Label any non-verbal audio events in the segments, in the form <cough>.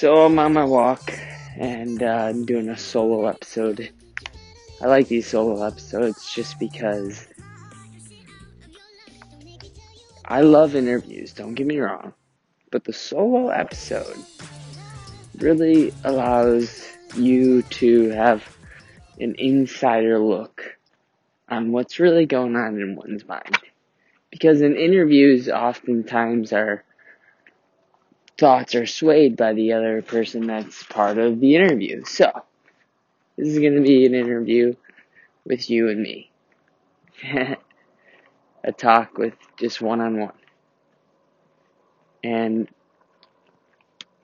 So I'm on my walk and uh, I'm doing a solo episode. I like these solo episodes just because I love interviews, don't get me wrong. But the solo episode really allows you to have an insider look on what's really going on in one's mind. Because in interviews, oftentimes our thoughts are swayed by the other person that's part of the interview. So, this is going to be an interview with you and me. <laughs> a talk with just one on one. And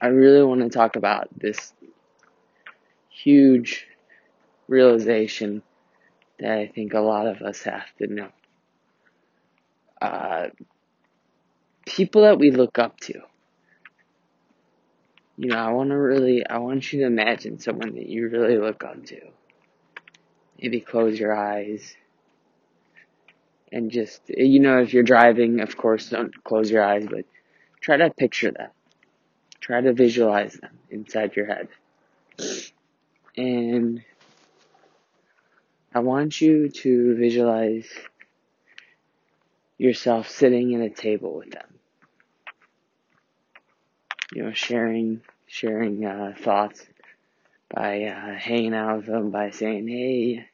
I really want to talk about this huge realization that I think a lot of us have to know. Uh, people that we look up to. You know, I want to really, I want you to imagine someone that you really look up to. Maybe close your eyes and just, you know, if you're driving, of course, don't close your eyes, but try to picture them. Try to visualize them inside your head. And I want you to visualize yourself sitting at a table with them. You know, sharing, sharing, uh, thoughts by, uh, hanging out with them, by saying, hey,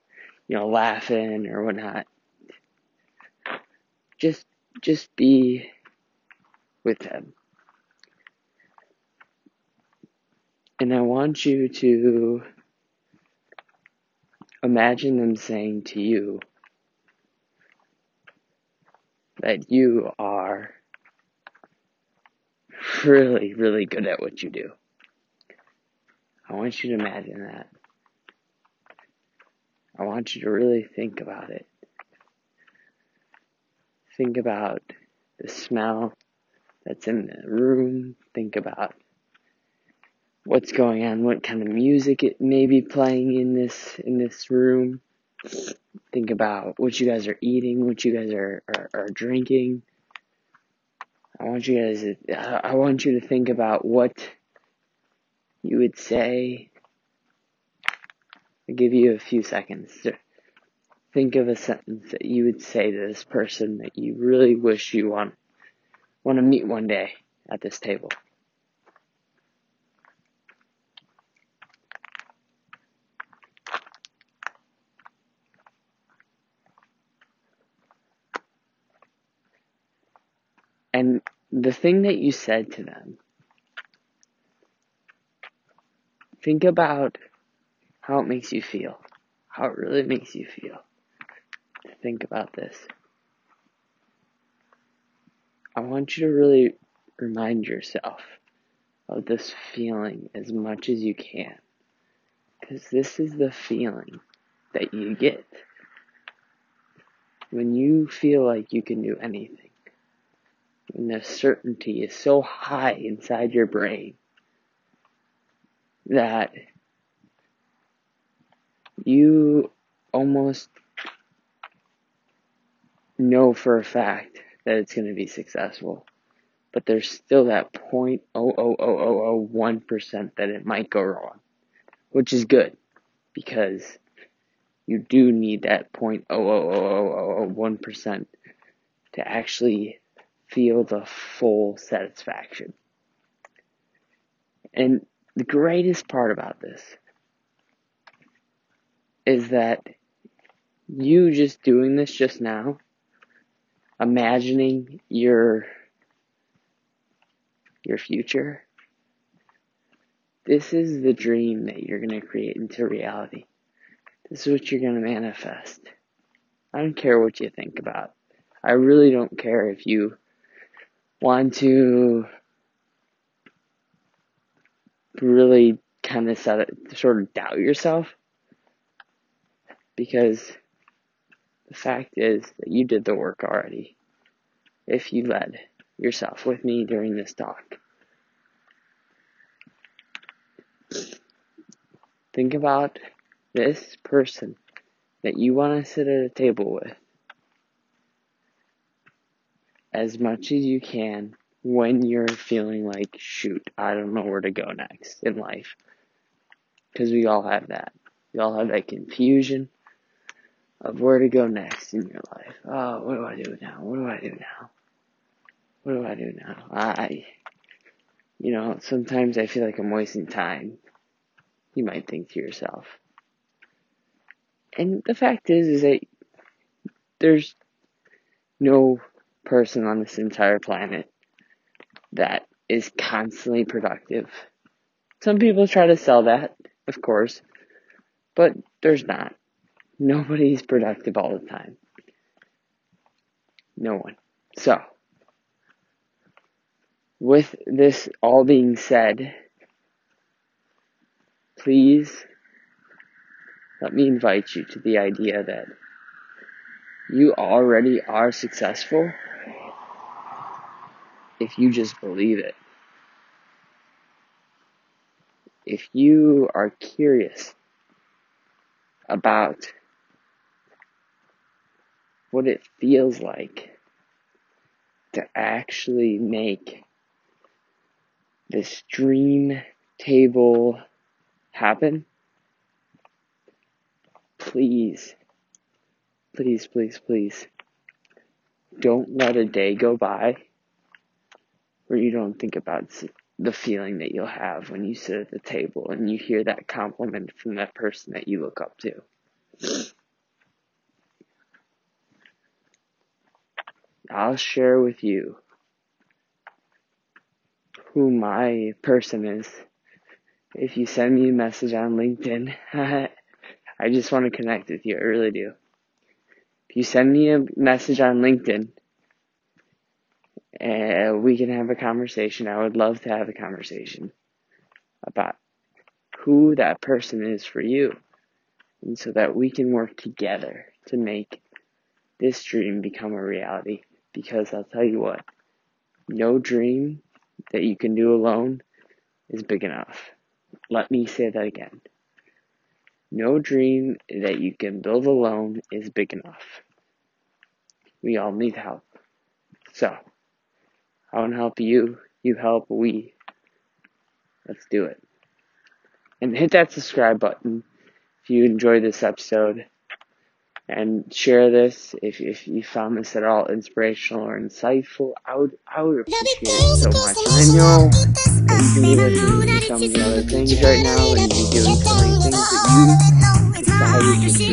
you know, laughing or whatnot. Just, just be with them. And I want you to imagine them saying to you that you are really, really good at what you do. I want you to imagine that. I want you to really think about it. Think about the smell that's in the room. Think about what's going on, what kind of music it may be playing in this in this room. Think about what you guys are eating, what you guys are, are, are drinking. I want you guys to, I want you to think about what you would say. I'll give you a few seconds to think of a sentence that you would say to this person that you really wish you want want to meet one day at this table. And the thing that you said to them, think about how it makes you feel, how it really makes you feel. Think about this. I want you to really remind yourself of this feeling as much as you can. Because this is the feeling that you get when you feel like you can do anything. When the certainty is so high inside your brain that you almost know for a fact that it's going to be successful. But there's still that point oh oh oh oh oh one percent that it might go wrong, which is good because you do need that point oh oh oh oh oh, oh one percent to actually feel the full satisfaction. And the greatest part about this is that you just doing this just now, imagining your your future. This is the dream that you're going to create into reality. This is what you're going to manifest. I don't care what you think about. I really don't care if you want to really kind of set it, sort of doubt yourself. Because the fact is that you did the work already. If you led yourself with me during this talk. Think about this person that you want to sit at a table with as much as you can when you're feeling like, shoot, I don't know where to go next in life. Because we all have that. We all have that confusion of where to go next in your life. Oh, what do I do now? What do I do now? What do I do now? I, you know, sometimes I feel like I'm wasting time. You might think to yourself. And the fact is, is that there's no person on this entire planet that is constantly productive. Some people try to sell that, of course, but there's not. Nobody's productive all the time. No one. So, with this all being said, please let me invite you to the idea that you already are successful if you just believe it. If you are curious about what it feels like to actually make this dream table happen, please, please, please, please, don't let a day go by where you don't think about the feeling that you'll have when you sit at the table and you hear that compliment from that person that you look up to. I'll share with you who my person is. If you send me a message on LinkedIn, <laughs> I just want to connect with you. I really do. If you send me a message on LinkedIn, uh, we can have a conversation. I would love to have a conversation about who that person is for you. And so that we can work together to make this dream become a reality. Because I'll tell you what, no dream that you can do alone is big enough. Let me say that again. No dream that you can build alone is big enough. We all need help. So, I to help you. You help we. Let's do it. And hit that subscribe button if you enjoyed this episode. And share this if, if you found this at all inspirational or insightful. I would, I would appreciate it so much. And I know that you can be listening to some of the other things right now and you're doing so many things that you decided to do.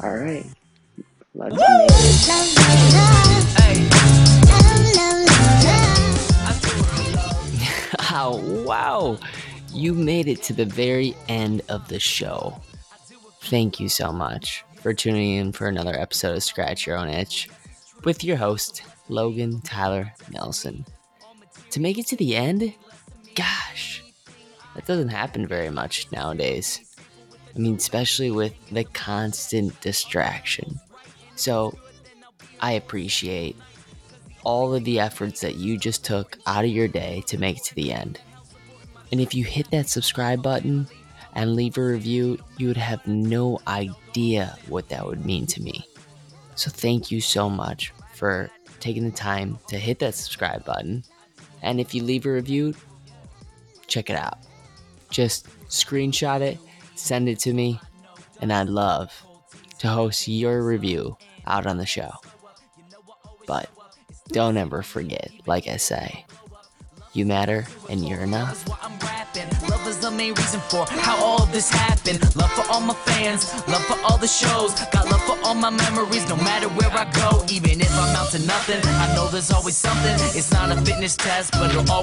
So, Alright. Let's make oh, wow. You made it to the very end of the show. Thank you so much for tuning in for another episode of Scratch Your Own Itch with your host, Logan Tyler Nelson. To make it to the end, gosh, that doesn't happen very much nowadays. I mean, especially with the constant distraction. So I appreciate all of the efforts that you just took out of your day to make it to the end. And if you hit that subscribe button and leave a review, you would have no idea what that would mean to me. So thank you so much for taking the time to hit that subscribe button. And if you leave a review, check it out. Just screenshot it, send it to me, and I'd love to host your review out on the show. But don't ever forget, like I say, you matter and you're enough. Love is the main reason for how all this happened. Love for all my fans, love for all the shows. Got love for all my memories, no matter where I go. Even if I'm out to nothing, I know there's always something. It's not a fitness test, but it'll always